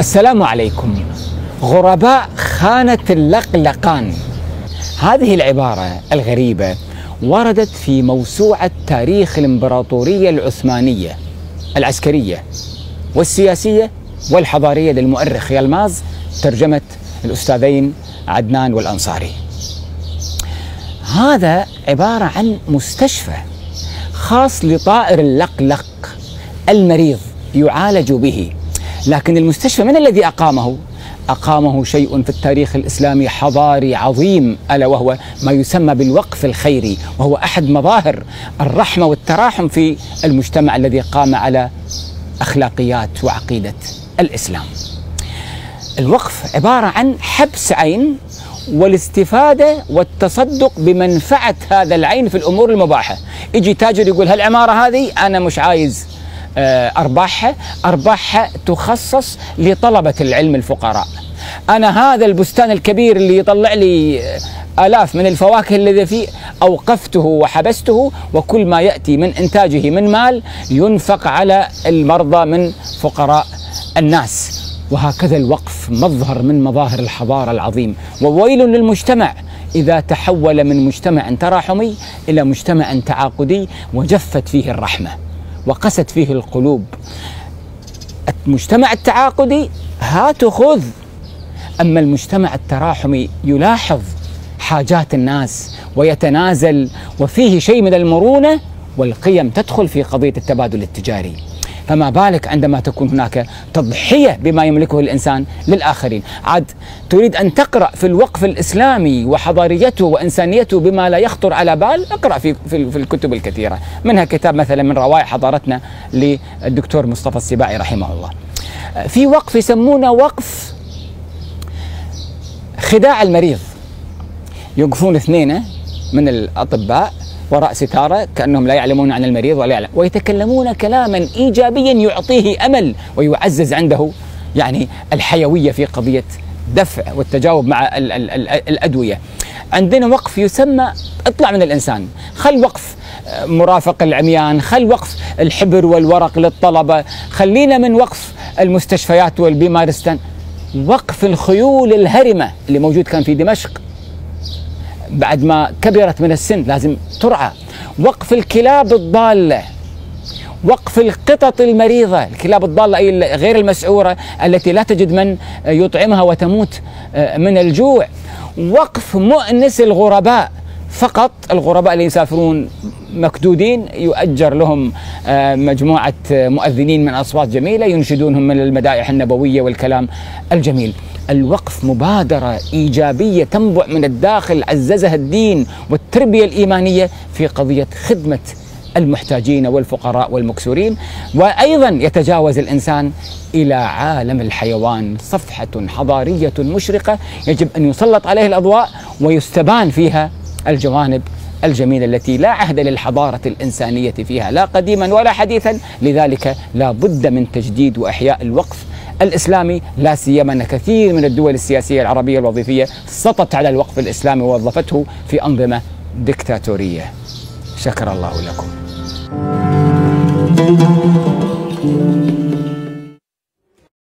السلام عليكم. غرباء خانة اللقلقان. هذه العبارة الغريبة وردت في موسوعة تاريخ الإمبراطورية العثمانية العسكرية والسياسية والحضارية للمؤرخ يلماز ترجمة الأستاذين عدنان والأنصاري. هذا عبارة عن مستشفى خاص لطائر اللقلق المريض يعالج به. لكن المستشفى من الذي أقامه؟ أقامه شيء في التاريخ الإسلامي حضاري عظيم ألا وهو ما يسمى بالوقف الخيري وهو أحد مظاهر الرحمة والتراحم في المجتمع الذي قام على أخلاقيات وعقيدة الإسلام الوقف عبارة عن حبس عين والاستفادة والتصدق بمنفعة هذا العين في الأمور المباحة يجي تاجر يقول هالعمارة هذه أنا مش عايز أرباحها أرباحها تخصص لطلبة العلم الفقراء. أنا هذا البستان الكبير اللي يطلع لي آلاف من الفواكه الذي فيه أوقفته وحبسته وكل ما يأتي من إنتاجه من مال ينفق على المرضى من فقراء الناس. وهكذا الوقف مظهر من مظاهر الحضارة العظيم. وويل للمجتمع إذا تحول من مجتمع تراحمي إلى مجتمع تعاقدي وجفت فيه الرحمة. وقست فيه القلوب. المجتمع التعاقدي هات خذ أما المجتمع التراحمي يلاحظ حاجات الناس ويتنازل وفيه شيء من المرونة والقيم تدخل في قضية التبادل التجاري. فما بالك عندما تكون هناك تضحية بما يملكه الإنسان للآخرين. عاد تريد أن تقرأ في الوقف الإسلامي وحضاريته وإنسانيته بما لا يخطر على بال؟ اقرأ في, في, في الكتب الكثيرة. منها كتاب مثلا من روائع حضارتنا للدكتور مصطفى السباعي رحمه الله. في وقف يسمونه وقف خداع المريض. يوقفون اثنين من الأطباء وراء ستارة كأنهم لا يعلمون عن المريض ولا يعلم ويتكلمون كلاما إيجابيا يعطيه أمل ويعزز عنده يعني الحيوية في قضية دفع والتجاوب مع ال ال ال الأدوية. عندنا وقف يسمى اطلع من الإنسان، خل وقف آه، مرافق العميان، خل وقف الحبر والورق للطلبة، خلينا من وقف المستشفيات والبيمارستان. وقف الخيول الهرمة اللي موجود كان في دمشق. بعد ما كبرت من السن لازم ترعى. وقف الكلاب الضالة. وقف القطط المريضة. الكلاب الضالة أي غير المسعورة التي لا تجد من يطعمها وتموت آه، من الجوع. وقف مؤنس الغرباء. فقط الغرباء اللي يسافرون مكدودين يؤجر لهم آه، مجموعة مؤذنين من أصوات جميلة ينشدونهم من المدائح النبوية والكلام الجميل. الوقف مبادرة إيجابية تنبع من الداخل عززها الدين والتربية الإيمانية في قضية خدمة المحتاجين والفقراء والمكسورين. وأيضا يتجاوز الإنسان إلى عالم الحيوان صفحة حضارية مشرقة يجب أن يسلط عليه الأضواء ويستبان فيها الجوانب الجميلة التي لا عهد للحضارة الإنسانية فيها لا قديما ولا حديثا. لذلك لا بد من تجديد وإحياء الوقف الإسلامي لا سيما أن كثير من الدول السياسية العربية الوظيفية سطت على الوقف الإسلامي ووظفته في أنظمة دكتاتورية. شكر الله لكم.